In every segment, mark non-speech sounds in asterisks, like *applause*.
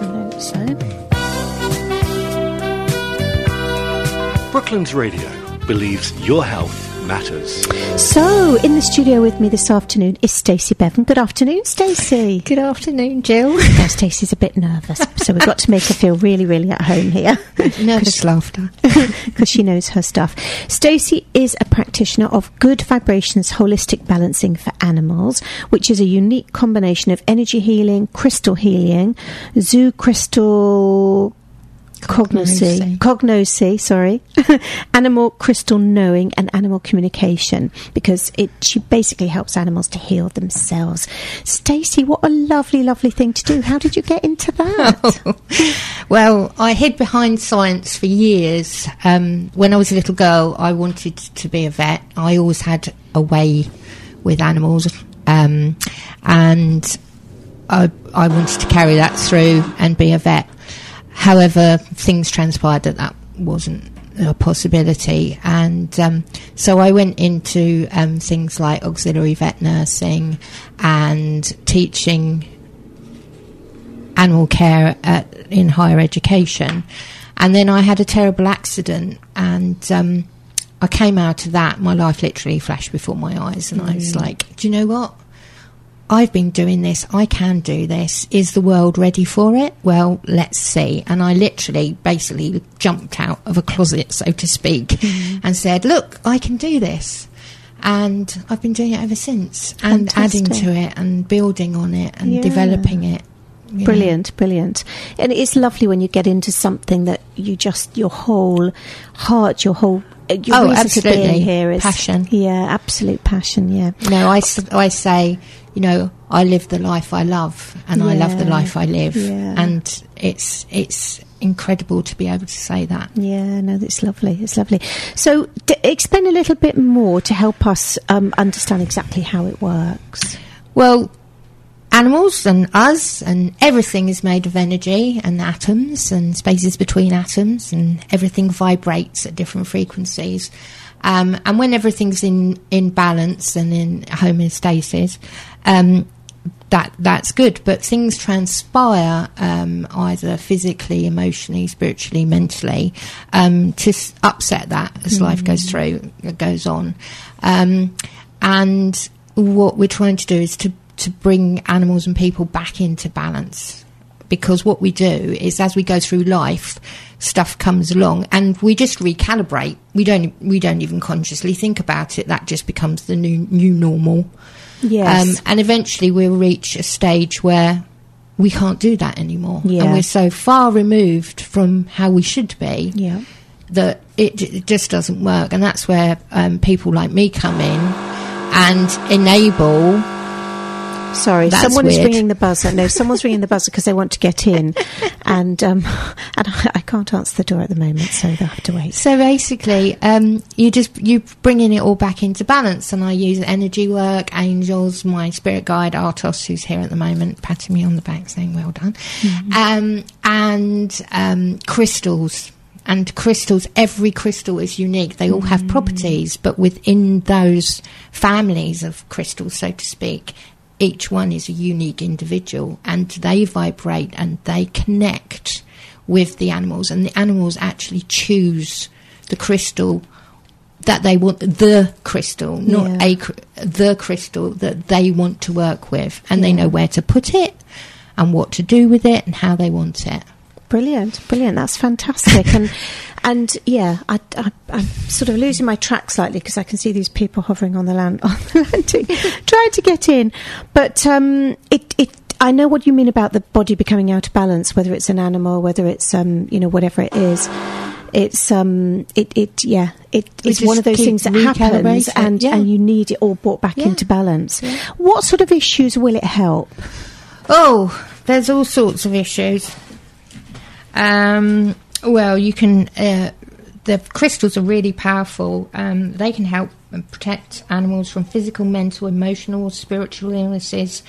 notes there. Brooklands Radio believes your health matters. So, in the studio with me this afternoon is Stacey Bevan. Good afternoon, Stacey. *laughs* Good afternoon, Jill. *laughs* Now, Stacey's a bit nervous, so we've got to make her feel really, really at home here. *laughs* Nervous laughter. because she knows her stuff. Stacey is a practitioner of Good Vibrations Holistic Balancing for Animals, which is a unique combination of energy healing, crystal healing, zoo crystal cognosy, cognosy, sorry, *laughs* animal crystal knowing and animal communication because it she basically helps animals to heal themselves. Stacey, what a lovely, lovely thing to do. How did you get into that? *laughs* well, I hid behind science for years. Um, when I was a little girl, I wanted to be a vet. I always had a way with animals, um, and I, I wanted to carry that through and be a vet. However, things transpired that that wasn't a possibility, and um, so I went into um, things like auxiliary vet nursing and teaching animal care at, in higher education. And then I had a terrible accident, and um, I came out of that. My life literally flashed before my eyes, and I was like, "Do you know what? I've been doing this. I can do this. Is the world ready for it? Well, let's see." And I literally, basically, jumped out of a closet, so to speak, mm-hmm. and said, "Look, I can do this." And I've been doing it ever since, and adding to it, and building on it, and Yeah. developing it. you know. Brilliant, brilliant. And it's lovely when you get into something that you just, your whole heart, your whole, your Oh, absolutely. here is Passion. Yeah, absolute passion, yeah. No, I, I say, you know, I live the life I love, and I love the life I live, yeah. and it's it's incredible to be able to say that. Yeah, no, it's lovely. It's lovely. So, d- explain a little bit more to help us um, understand exactly how it works. Well, animals and us and everything is made of energy and atoms and spaces between atoms, and everything vibrates at different frequencies. Um, and when everything's in, in balance and in homeostasis, um, that that's good. But things transpire um, either physically, emotionally, spiritually, mentally um, to s- upset that as life goes through, goes on. Um, and what we're trying to do is to to bring animals and people back into balance. Because what we do is, as we go through life, stuff comes along, and we just recalibrate. We don't we don't even consciously think about it. That just becomes the new new normal. Yes. Um, and eventually we'll reach a stage where we can't do that anymore. Yeah. And we're so far removed from how we should be yeah. that it, it just doesn't work. And that's where um, people like me come in and enable. Sorry, That's someone is ringing the buzzer. No, someone's ringing the buzzer because they want to get in, *laughs* and um, *laughs* and I, I can't answer the door at the moment, so they'll have to wait. So basically, um, you just you bringing it all back into balance. And I use energy work, angels, my spirit guide Artos, who's here at the moment, patting me on the back, saying "Well done," um, and um, crystals. And crystals, every crystal is unique. They all have properties, but within those families of crystals, so to speak, each one is a unique individual and they vibrate and they connect with the animals. And the animals actually choose the crystal that they want, the crystal, not Yeah. a the crystal that they want to work with. And they know where to put it and what to do with it and how they want it. Brilliant, brilliant. That's fantastic. and *laughs* and yeah, I, I, I'm sort of losing my track slightly because I can see these people hovering on the land *laughs* on the landing, *laughs* trying to get in. But um, it it. I know what you mean about the body becoming out of balance, whether it's an animal, whether it's um, you know, whatever it is. It's um, it it yeah, it, it's one of those things that happens, and yeah. and you need it all brought back Yeah. into balance. Yeah. What sort of issues will it help? Oh, there's all sorts of issues. Um, well, you can. Uh, the crystals are really powerful. Um, they can help protect animals from physical, mental, emotional, spiritual illnesses,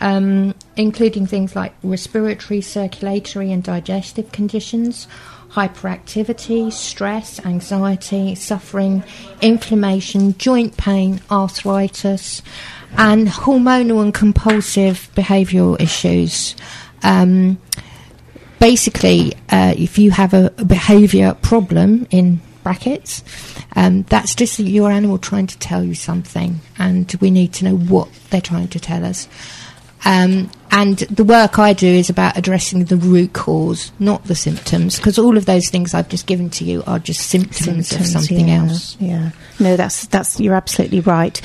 um, including things like respiratory, circulatory, and digestive conditions, hyperactivity, stress, anxiety, suffering, inflammation, joint pain, arthritis, and hormonal and compulsive behavioural issues. Um, basically, uh, if you have a, a behaviour problem in brackets, um, that's just your animal trying to tell you something, and we need to know what they're trying to tell us. Um, and the work I do is about addressing the root cause, not the symptoms, because all of those things I've just given to you are just symptoms, of something yeah, else. Yeah, no, that's that's you're absolutely right,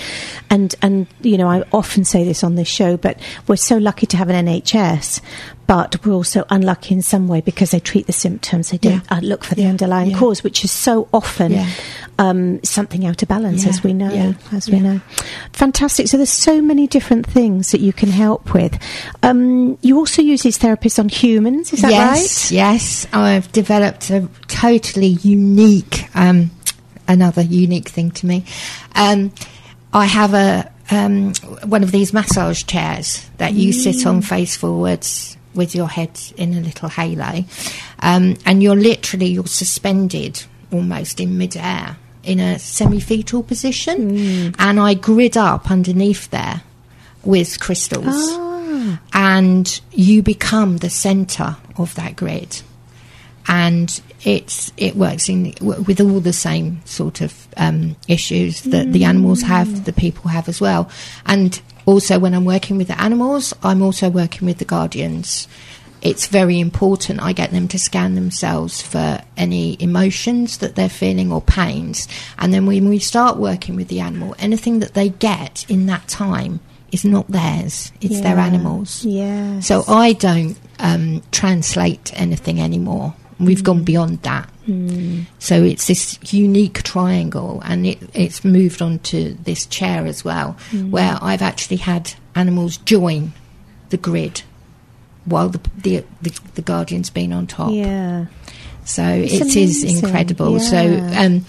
and and you know I often say this on this show, but we're so lucky to have an NHS, but we're also unlucky in some way because they treat the symptoms, they don't Yeah. uh, look for the Yeah, underlying yeah. cause, which is so often um, something out of balance, as we know, as we know. Fantastic. So there's so many different things that you can help with. Um, you also use these therapists on humans, is that yes, right? Yes, I've developed a totally unique, um, another unique thing to me. I have a um, one of these massage chairs that you sit Mm. on face forwards with your head in a little halo, um, and you're literally you're suspended almost in midair in a semi-fetal position, Mm. and I grid up underneath there with crystals. Ah, and you become the center of that grid and it's it works in with all the same sort of um, issues that the animals have the people have as well and also when i'm working with the animals i'm also working with the guardians it's very important I get them to scan themselves for any emotions that they're feeling or pains. And then when we start working with the animal, anything that they get in that time is not theirs, it's their animals. Yes. So I don't um, translate anything anymore. We've Mm. gone beyond that. So it's this unique triangle, and it, it's moved on to this chair as well, Mm. where I've actually had animals join the grid while the the, the, the guardian's been on top. yeah. So It's it is amazing, incredible. yeah. So um,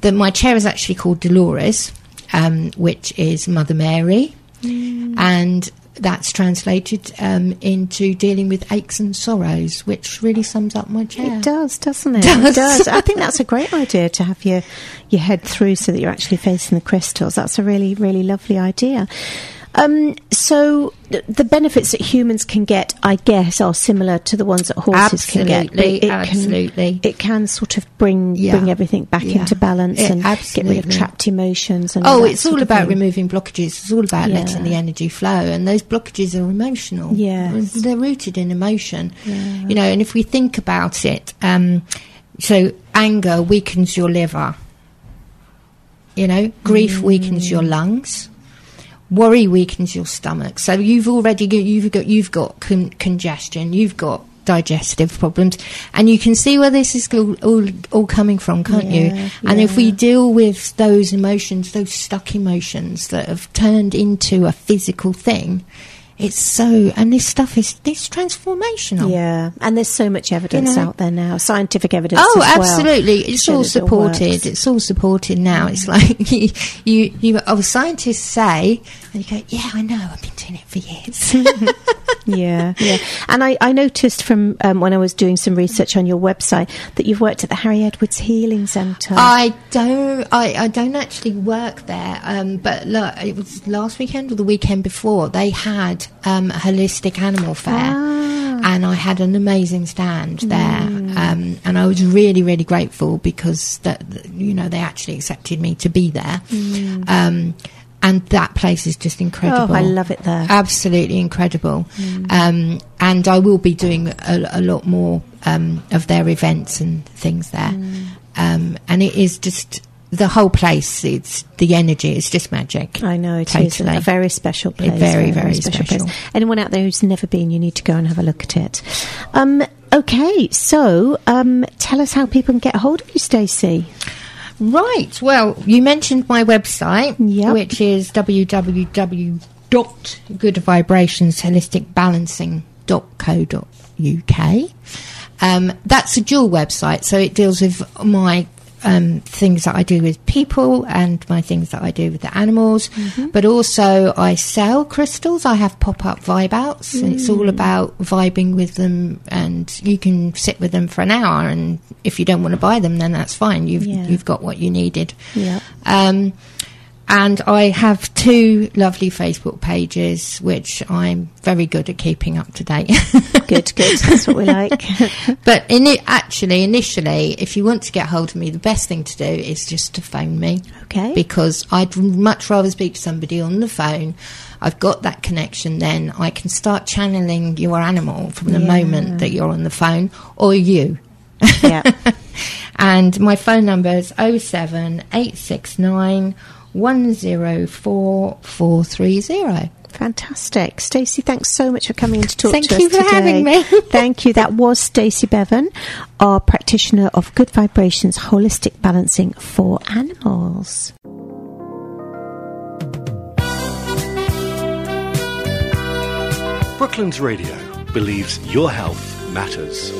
the, my chair is actually called Dolores, um, which is Mother Mary, Mm. and that's translated um, into dealing with aches and sorrows, which really sums up my chair. It does, doesn't it? *laughs* Does. It does. I think that's a great idea to have your your head through so that you're actually facing the crystals. That's a really, really lovely idea. Um, so th- the benefits that humans can get, I guess, are similar to the ones that horses can get. Absolutely, it absolutely. Can, it can sort of bring Yeah. bring everything back Yeah. into balance It- and get rid of trapped emotions. And Oh, it's all about thing. removing blockages. It's all about Yeah. letting the energy flow, and those blockages are emotional. Yeah, they're rooted in emotion. Yeah. You know, and if we think about it, um, so anger weakens your liver. You know, grief Mm. weakens your lungs. Worry weakens your stomach. So you've already got, you've got you've got con- congestion. You've got digestive problems, and you can see where this is all all, all coming from, can't you? Yeah, And if we deal with those emotions, those stuck emotions that have turned into a physical thing, it's so. And this stuff is this transformational. Yeah, and there's so much evidence know. out there now, scientific evidence. Oh, as well, absolutely! It's all that it supported. It's all supported now. It's like *laughs* you, you, you. Oh, scientists say, and you go, "Yeah, I know. I've been doing it for years." *laughs* yeah, yeah. And I, I noticed from um, when I was doing some research on your website that you've worked at the Harry Edwards Healing Centre. I don't. I, I don't actually work there. Um, but look, it was last weekend or the weekend before. They had um, holistic animal fair, Ah. and I had an amazing stand there. Um, and I was really, really grateful because that you know they actually accepted me to be there. Um, and that place is just incredible. Oh, I love it there. Absolutely incredible. Um, and I will be doing a, a lot more um, of their events and things there. Um, and it is just the whole place. It's the energy. It's just magic. I know it is Totally. a very special place. very, very special. place. Anyone out there who's never been, you need to go and have a look at it. Um, okay, so um, tell us how people can get hold of you, Stacey. Right. Well, you mentioned my website, Yep. which is www.goodvibrationsholisticbalancing.co.uk. Um, that's a dual website, so it deals with my um, things that I do with people and my things that I do with the animals. But also, I sell crystals. I have pop up vibe outs, and it's all about vibing with them. And you can sit with them for an hour, and if you don't want to buy them, then that's fine. You've Yeah. you've got what you needed. Yeah. Um, and I have two lovely Facebook pages, which I'm very good at keeping up to date. *laughs* good, good. That's what we like. *laughs* but in it, actually, initially, if you want to get hold of me, the best thing to do is just to phone me. Okay. Because I'd much rather speak to somebody on the phone. I've got that connection, then I can start channeling your animal from the Yeah. moment that you're on the phone, or you. yeah. *laughs* And my phone number is 07869 104 430. Fantastic. Stacey, thanks so much for coming in to talk Thank to you for today. having me. *laughs* Thank you. That was Stacey Bevan, our practitioner of Good Vibrations Holistic Balancing for Animals. Brooklands Radio believes your health matters.